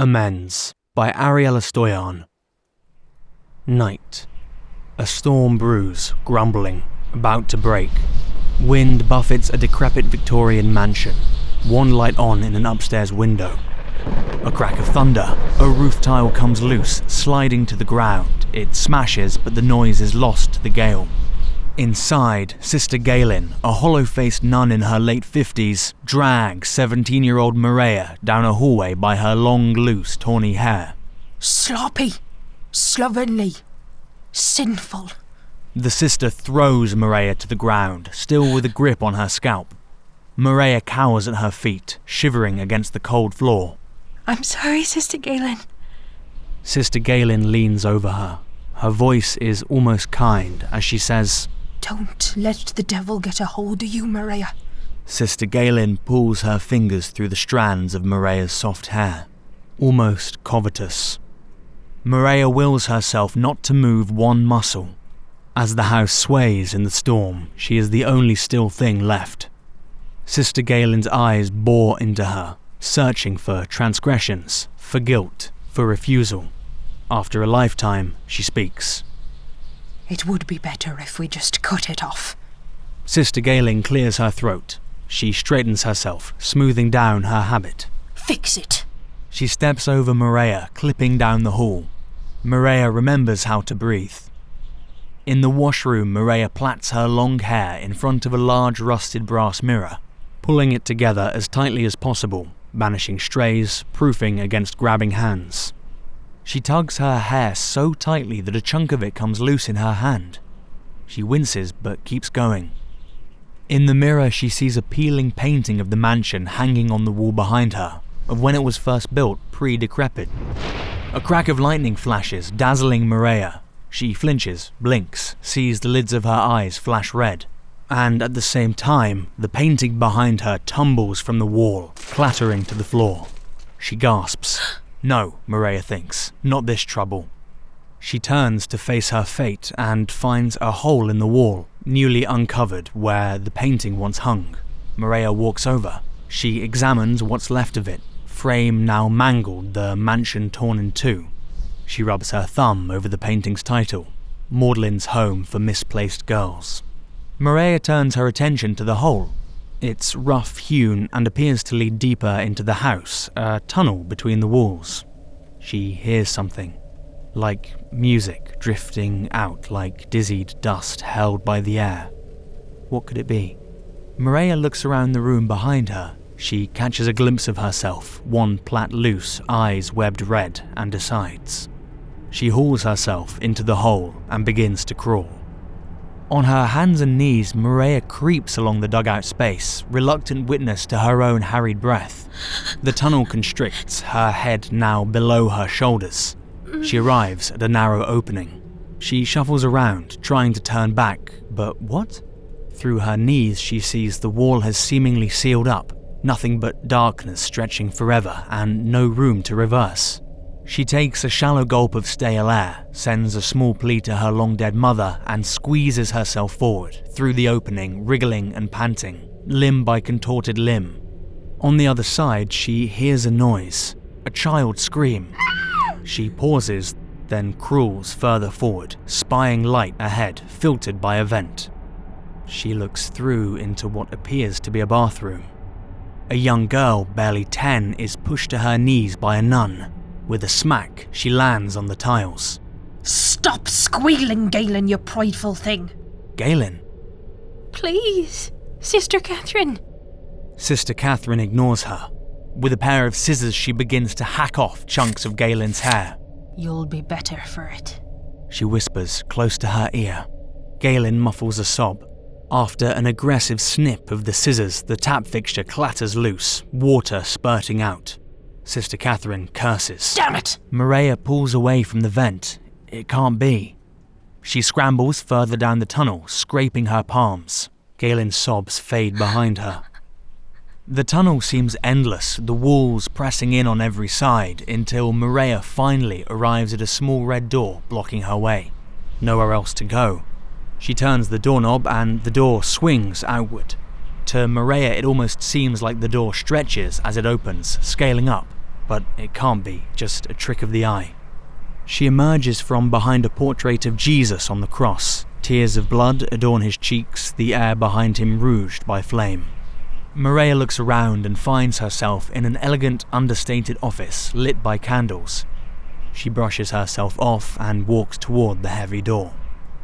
Amends by Ariella Stoyan. Night. A storm brews, grumbling, about to break. Wind buffets a decrepit Victorian mansion, one light on in an upstairs window. A crack of thunder, a roof tile comes loose, sliding to the ground. It smashes, but the noise is lost to the gale. Inside, Sister Galen, a hollow faced nun in her late 50s, drags 17 year old Maria down a hallway by her long, loose, tawny hair. Sloppy, slovenly, sinful. The sister throws Maria to the ground, still with a grip on her scalp. Maria cowers at her feet, shivering against the cold floor. I'm sorry, Sister Galen. Sister Galen leans over her. Her voice is almost kind as she says, Don't let the devil get a hold of you, Maria. Sister Galen pulls her fingers through the strands of Maria's soft hair, almost covetous. Maria wills herself not to move one muscle. As the house sways in the storm, she is the only still thing left. Sister Galen's eyes bore into her, searching for transgressions, for guilt, for refusal. After a lifetime, she speaks. It would be better if we just cut it off. Sister Galen clears her throat. She straightens herself, smoothing down her habit. Fix it. She steps over Maria, clipping down the hall. Maria remembers how to breathe. In the washroom, Maria plats her long hair in front of a large rusted brass mirror, pulling it together as tightly as possible, banishing strays, proofing against grabbing hands. She tugs her hair so tightly that a chunk of it comes loose in her hand. She winces but keeps going. In the mirror, she sees a peeling painting of the mansion hanging on the wall behind her, of when it was first built, pre decrepit. A crack of lightning flashes, dazzling Maria. She flinches, blinks, sees the lids of her eyes flash red, and at the same time, the painting behind her tumbles from the wall, clattering to the floor. She gasps. No, Maria thinks, not this trouble. She turns to face her fate and finds a hole in the wall, newly uncovered, where the painting once hung. Maria walks over. She examines what's left of it, frame now mangled, the mansion torn in two. She rubs her thumb over the painting's title Magdalen's Home for Misplaced Girls. Maria turns her attention to the hole. It's rough hewn and appears to lead deeper into the house, a tunnel between the walls. She hears something, like music drifting out like dizzied dust held by the air. What could it be? Maria looks around the room behind her. She catches a glimpse of herself, one plait loose, eyes webbed red, and decides. She hauls herself into the hole and begins to crawl. On her hands and knees, Maria creeps along the dugout space, reluctant witness to her own harried breath. The tunnel constricts, her head now below her shoulders. She arrives at a narrow opening. She shuffles around, trying to turn back, but what? Through her knees, she sees the wall has seemingly sealed up, nothing but darkness stretching forever, and no room to reverse. She takes a shallow gulp of stale air, sends a small plea to her long dead mother, and squeezes herself forward through the opening, wriggling and panting, limb by contorted limb. On the other side, she hears a noise a child scream. She pauses, then crawls further forward, spying light ahead, filtered by a vent. She looks through into what appears to be a bathroom. A young girl, barely 10, is pushed to her knees by a nun. With a smack, she lands on the tiles. Stop squealing, Galen, you prideful thing. Galen. Please, Sister Catherine. Sister Catherine ignores her. With a pair of scissors, she begins to hack off chunks of Galen's hair. You'll be better for it. She whispers close to her ear. Galen muffles a sob. After an aggressive snip of the scissors, the tap fixture clatters loose, water spurting out. Sister Catherine curses. Damn it! Maria pulls away from the vent. It can't be. She scrambles further down the tunnel, scraping her palms. Galen's sobs fade behind her. The tunnel seems endless, the walls pressing in on every side, until Maria finally arrives at a small red door blocking her way. Nowhere else to go. She turns the doorknob and the door swings outward. To Maria, it almost seems like the door stretches as it opens, scaling up. But it can't be just a trick of the eye. She emerges from behind a portrait of Jesus on the cross. Tears of blood adorn his cheeks, the air behind him rouged by flame. Maria looks around and finds herself in an elegant, understated office lit by candles. She brushes herself off and walks toward the heavy door.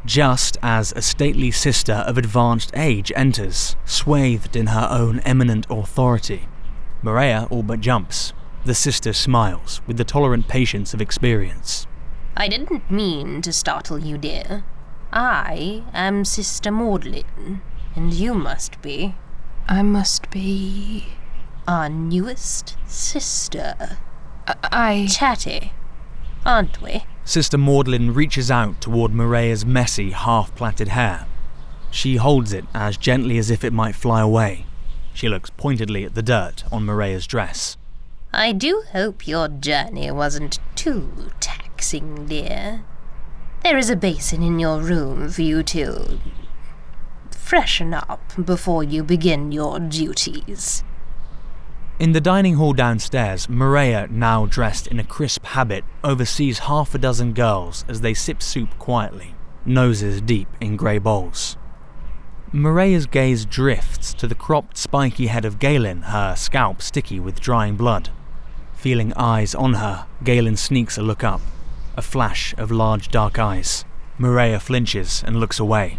Just as a stately sister of advanced age enters, swathed in her own eminent authority, Maria all but jumps. The sister smiles with the tolerant patience of experience. I didn't mean to startle you, dear. I am Sister Maudlin, and you must be I must be. our newest sister. I. Chatty, aren't we? Sister Maudlin reaches out toward Maria's messy, half plaited hair. She holds it as gently as if it might fly away. She looks pointedly at the dirt on Maria's dress. I do hope your journey wasn't too taxing, dear. There is a basin in your room for you to freshen up before you begin your duties. In the dining hall downstairs, Maria, now dressed in a crisp habit, oversees half a dozen girls as they sip soup quietly, noses deep in grey bowls. Maria's gaze drifts to the cropped, spiky head of Galen, her scalp sticky with drying blood. Feeling eyes on her, Galen sneaks a look up, a flash of large dark eyes. Maria flinches and looks away.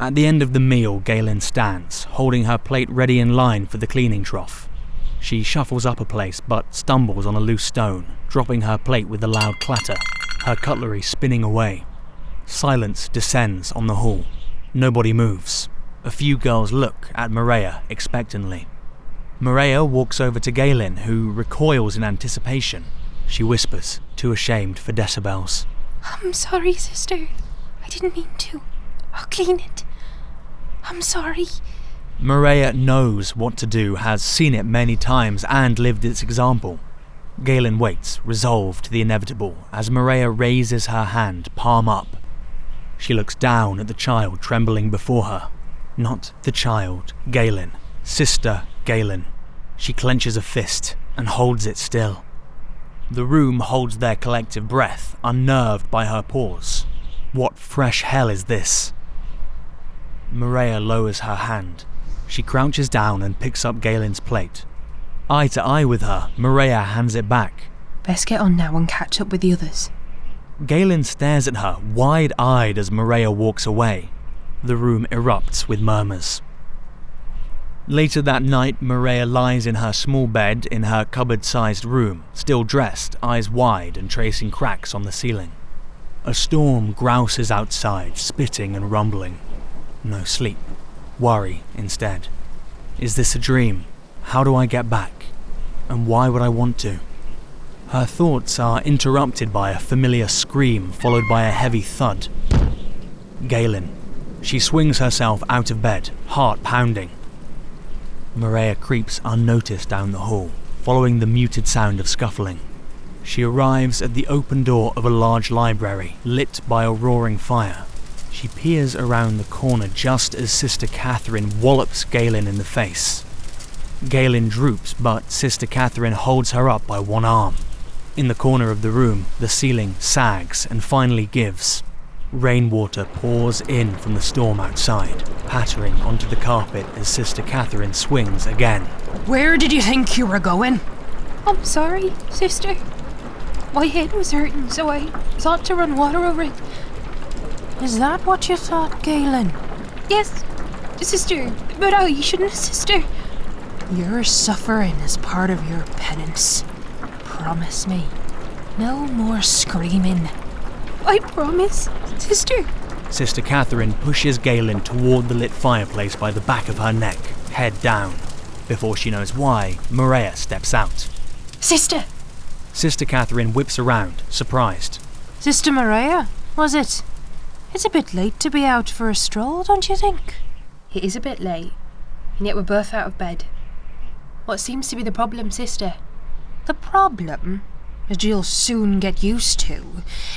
At the end of the meal, Galen stands, holding her plate ready in line for the cleaning trough. She shuffles up a place but stumbles on a loose stone, dropping her plate with a loud clatter, her cutlery spinning away. Silence descends on the hall. Nobody moves. A few girls look at Maria expectantly. Maria walks over to Galen, who recoils in anticipation. She whispers, too ashamed for decibels. I'm sorry, sister. I didn't mean to. I'll clean it. I'm sorry. Maria knows what to do, has seen it many times, and lived its example. Galen waits, resolved to the inevitable, as Maria raises her hand, palm up. She looks down at the child trembling before her. Not the child, Galen. Sister Galen. She clenches a fist and holds it still. The room holds their collective breath, unnerved by her pause. What fresh hell is this? Maria lowers her hand. She crouches down and picks up Galen's plate. Eye to eye with her, Maria hands it back. Best get on now and catch up with the others. Galen stares at her, wide eyed, as Maria walks away. The room erupts with murmurs. Later that night, Maria lies in her small bed in her cupboard sized room, still dressed, eyes wide and tracing cracks on the ceiling. A storm grouses outside, spitting and rumbling. No sleep. Worry instead. Is this a dream? How do I get back? And why would I want to? Her thoughts are interrupted by a familiar scream, followed by a heavy thud. Galen. She swings herself out of bed, heart pounding. Maria creeps unnoticed down the hall, following the muted sound of scuffling. She arrives at the open door of a large library, lit by a roaring fire. She peers around the corner just as Sister Catherine wallops Galen in the face. Galen droops, but Sister Catherine holds her up by one arm. In the corner of the room, the ceiling sags and finally gives. Rainwater pours in from the storm outside, pattering onto the carpet as Sister Catherine swings again. Where did you think you were going? I'm sorry, sister. My head was hurting, so I thought to run water over it. Is that what you thought, Galen? Yes, sister, but oh, you shouldn't, sister. Your suffering is part of your penance. Promise me. No more screaming. I promise, sister. Sister Catherine pushes Galen toward the lit fireplace by the back of her neck, head down. Before she knows why, Maria steps out. Sister! Sister Catherine whips around, surprised. Sister Maria, was it? It's a bit late to be out for a stroll, don't you think? It is a bit late, and yet we're both out of bed. What seems to be the problem, sister? The problem, as you'll soon get used to,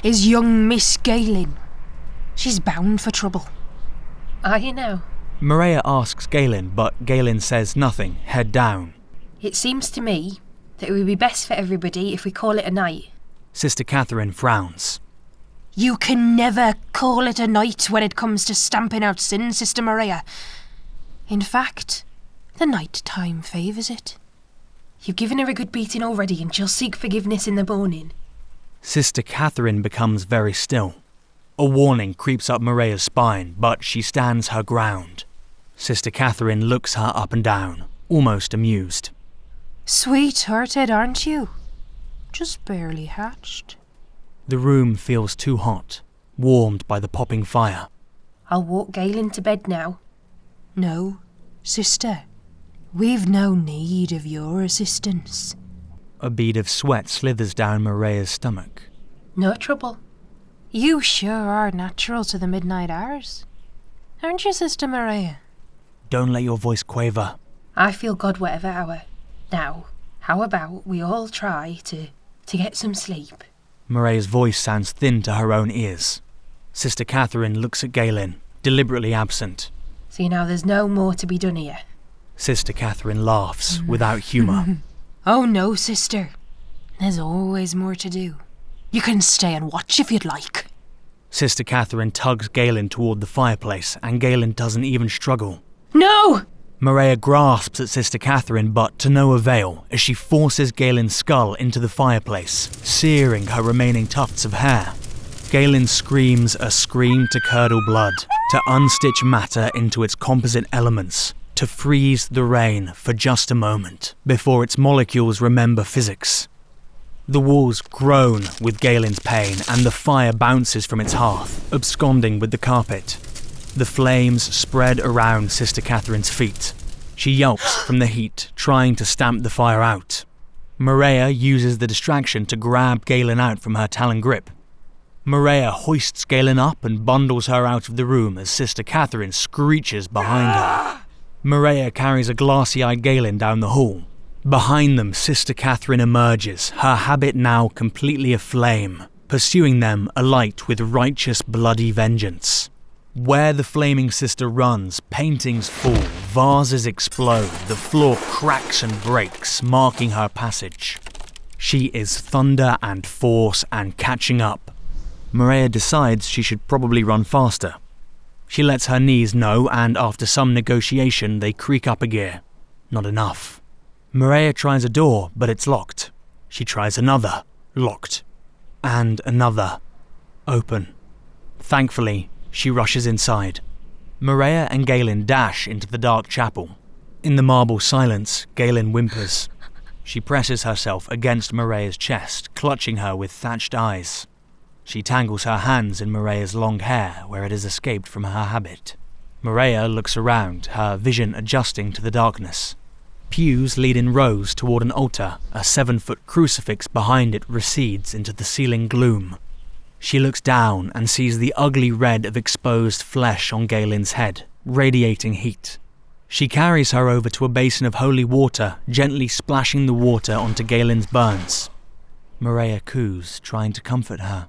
is young Miss Galen. She's bound for trouble. Are you now? Maria asks Galen, but Galen says nothing, head down. It seems to me that it would be best for everybody if we call it a night. Sister Catherine frowns. You can never call it a night when it comes to stamping out sin, Sister Maria. In fact, the night time favours it. You've given her a good beating already, and she'll seek forgiveness in the morning. Sister Catherine becomes very still. A warning creeps up Maria's spine, but she stands her ground. Sister Catherine looks her up and down, almost amused. Sweet-hearted, aren't you? Just barely hatched. The room feels too hot, warmed by the popping fire. I'll walk Galen to bed now. No, sister. We've no need of your assistance. A bead of sweat slithers down Maria's stomach. No trouble. You sure are natural to the midnight hours. Aren't you, Sister Maria? Don't let your voice quaver. I feel God whatever hour. Now, how about we all try to to get some sleep? Maria's voice sounds thin to her own ears. Sister Catherine looks at Galen, deliberately absent. See now there's no more to be done here. Sister Catherine laughs mm. without humour. Oh no, sister. There's always more to do. You can stay and watch if you'd like. Sister Catherine tugs Galen toward the fireplace, and Galen doesn't even struggle. No! Maria grasps at Sister Catherine, but to no avail as she forces Galen's skull into the fireplace, searing her remaining tufts of hair. Galen screams a scream to curdle blood, to unstitch matter into its composite elements, to freeze the rain for just a moment before its molecules remember physics. The walls groan with Galen's pain, and the fire bounces from its hearth, absconding with the carpet. The flames spread around Sister Catherine's feet. She yelps from the heat, trying to stamp the fire out. Maria uses the distraction to grab Galen out from her talon grip. Maria hoists Galen up and bundles her out of the room as Sister Catherine screeches behind her. Ah! Maria carries a glassy eyed Galen down the hall. Behind them, Sister Catherine emerges, her habit now completely aflame, pursuing them alight with righteous, bloody vengeance. Where the flaming sister runs, paintings fall, vases explode, the floor cracks and breaks, marking her passage. She is thunder and force and catching up. Maria decides she should probably run faster. She lets her knees know, and after some negotiation, they creak up a gear. Not enough. Maria tries a door, but it's locked. She tries another, locked. And another, open. Thankfully, she rushes inside. Maria and Galen dash into the dark chapel. In the marble silence, Galen whimpers. She presses herself against Maria's chest, clutching her with thatched eyes. She tangles her hands in Maria's long hair where it has escaped from her habit. Maria looks around, her vision adjusting to the darkness. Pews lead in rows toward an altar. A seven foot crucifix behind it recedes into the ceiling gloom. She looks down and sees the ugly red of exposed flesh on Galen's head, radiating heat. She carries her over to a basin of holy water, gently splashing the water onto Galen's burns. Maria coos, trying to comfort her.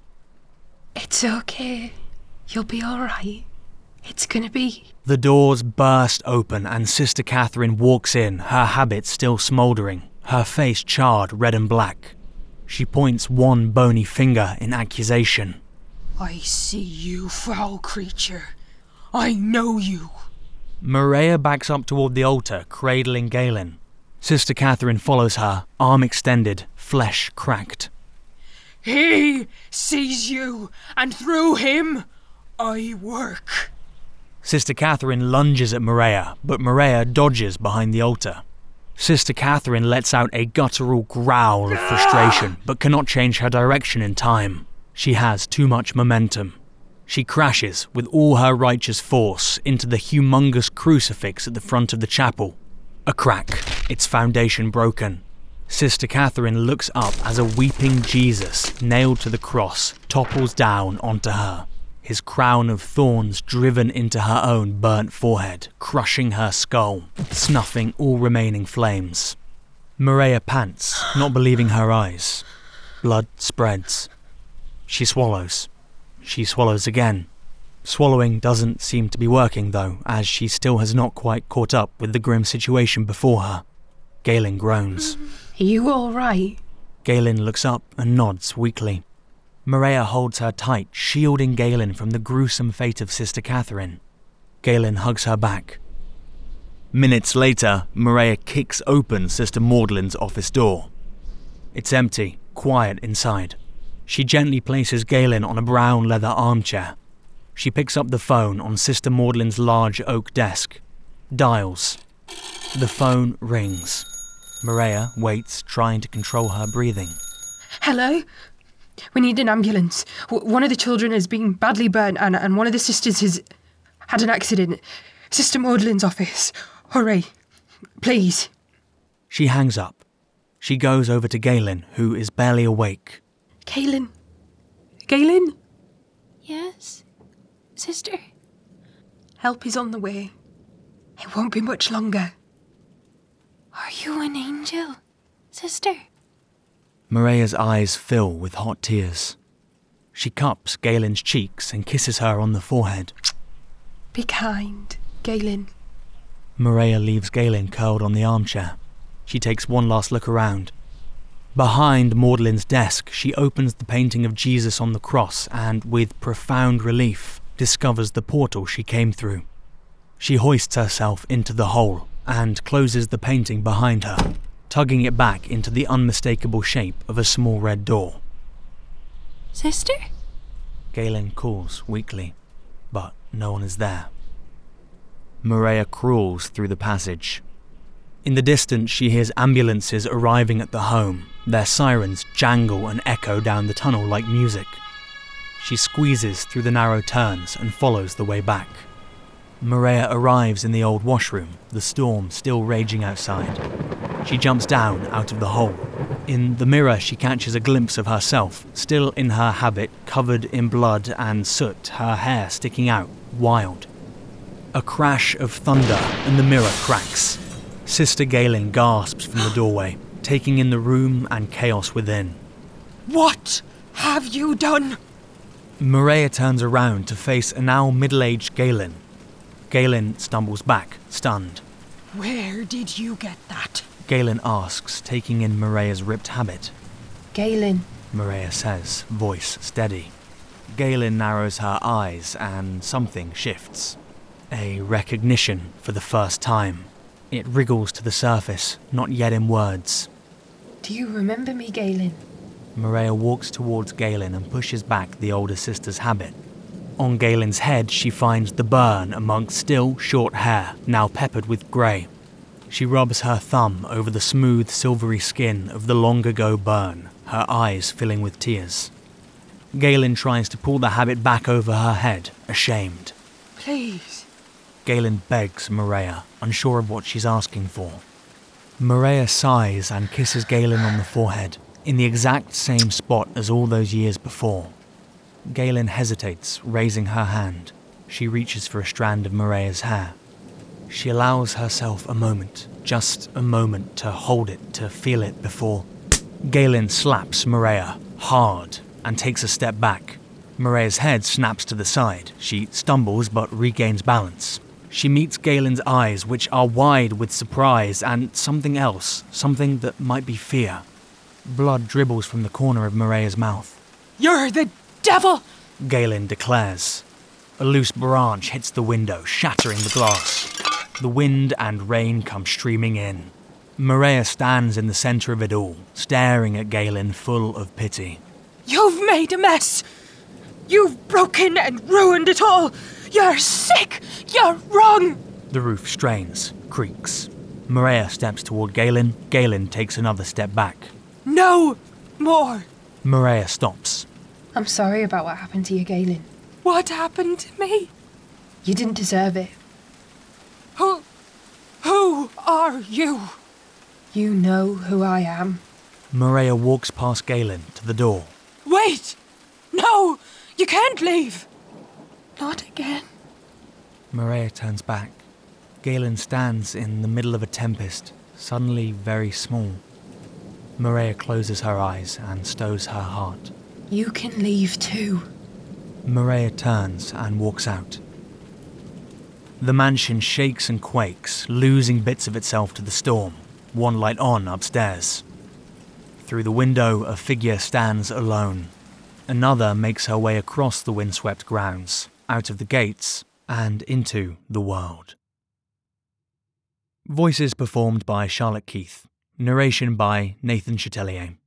It's okay. You'll be alright. It's gonna be. The doors burst open and Sister Catherine walks in, her habit still smouldering, her face charred red and black. She points one bony finger in accusation. I see you, foul creature. I know you. Maria backs up toward the altar, cradling Galen. Sister Catherine follows her, arm extended, flesh cracked. He sees you, and through him, I work. Sister Catherine lunges at Maria, but Maria dodges behind the altar. Sister Catherine lets out a guttural growl of frustration, but cannot change her direction in time. She has too much momentum. She crashes with all her righteous force into the humongous crucifix at the front of the chapel. A crack, its foundation broken. Sister Catherine looks up as a weeping Jesus, nailed to the cross, topples down onto her his crown of thorns driven into her own burnt forehead, crushing her skull, snuffing all remaining flames. Maria pants, not believing her eyes. Blood spreads. She swallows. She swallows again. Swallowing doesn't seem to be working, though, as she still has not quite caught up with the grim situation before her. Galen groans. You alright? Galen looks up and nods weakly. Maria holds her tight, shielding Galen from the gruesome fate of Sister Catherine. Galen hugs her back. Minutes later, Maria kicks open Sister Maudlin's office door. It's empty, quiet inside. She gently places Galen on a brown leather armchair. She picks up the phone on Sister Maudlin's large oak desk. Dials. The phone rings. Maria waits, trying to control her breathing. Hello? We need an ambulance. W- one of the children has been badly burnt, and, and one of the sisters has had an accident. Sister Maudlin's office. Hurry. Please. She hangs up. She goes over to Galen, who is barely awake. Galen. Galen? Yes, sister? Help is on the way. It won't be much longer. Are you an angel, sister? Maria's eyes fill with hot tears. She cups Galen's cheeks and kisses her on the forehead. Be kind, Galen. Maria leaves Galen curled on the armchair. She takes one last look around. Behind Maudlin's desk, she opens the painting of Jesus on the cross and, with profound relief, discovers the portal she came through. She hoists herself into the hole and closes the painting behind her, tugging it back into the unmistakable shape of a small red door. Sister? Galen calls weakly, but no one is there. Maria crawls through the passage. In the distance, she hears ambulances arriving at the home. Their sirens jangle and echo down the tunnel like music. She squeezes through the narrow turns and follows the way back. Maria arrives in the old washroom, the storm still raging outside. She jumps down out of the hole. In the mirror, she catches a glimpse of herself, still in her habit, covered in blood and soot, her hair sticking out, wild. A crash of thunder, and the mirror cracks. Sister Galen gasps from the doorway, taking in the room and chaos within. What have you done? Maria turns around to face a now middle aged Galen. Galen stumbles back, stunned. Where did you get that? Galen asks, taking in Maria's ripped habit. Galen. Maria says, voice steady. Galen narrows her eyes and something shifts. A recognition for the first time. It wriggles to the surface, not yet in words. Do you remember me, Galen? Maria walks towards Galen and pushes back the older sister's habit. On Galen's head, she finds the burn amongst still short hair, now peppered with grey. She rubs her thumb over the smooth, silvery skin of the long ago burn, her eyes filling with tears. Galen tries to pull the habit back over her head, ashamed. Please. Galen begs Maria, unsure of what she's asking for. Maria sighs and kisses Galen on the forehead, in the exact same spot as all those years before. Galen hesitates, raising her hand. She reaches for a strand of Maria's hair. She allows herself a moment, just a moment to hold it, to feel it before. Galen slaps Maria hard and takes a step back. Maria's head snaps to the side. She stumbles but regains balance. She meets Galen's eyes, which are wide with surprise and something else, something that might be fear. Blood dribbles from the corner of Maria's mouth. You're the devil! Galen declares. A loose branch hits the window, shattering the glass. The wind and rain come streaming in. Maria stands in the centre of it all, staring at Galen full of pity. You've made a mess! You've broken and ruined it all! You're sick! You're wrong! The roof strains, creaks. Maria steps toward Galen. Galen takes another step back. No more! Maria stops. I'm sorry about what happened to you, Galen. What happened to me? You didn't deserve it. Who. Who are you? You know who I am. Maria walks past Galen to the door. Wait! No! You can't leave! Not again. Maria turns back. Galen stands in the middle of a tempest, suddenly very small. Maria closes her eyes and stows her heart. You can leave too. Maria turns and walks out. The mansion shakes and quakes, losing bits of itself to the storm, one light on upstairs. Through the window, a figure stands alone. Another makes her way across the windswept grounds, out of the gates, and into the world. Voices performed by Charlotte Keith. Narration by Nathan Chatelier.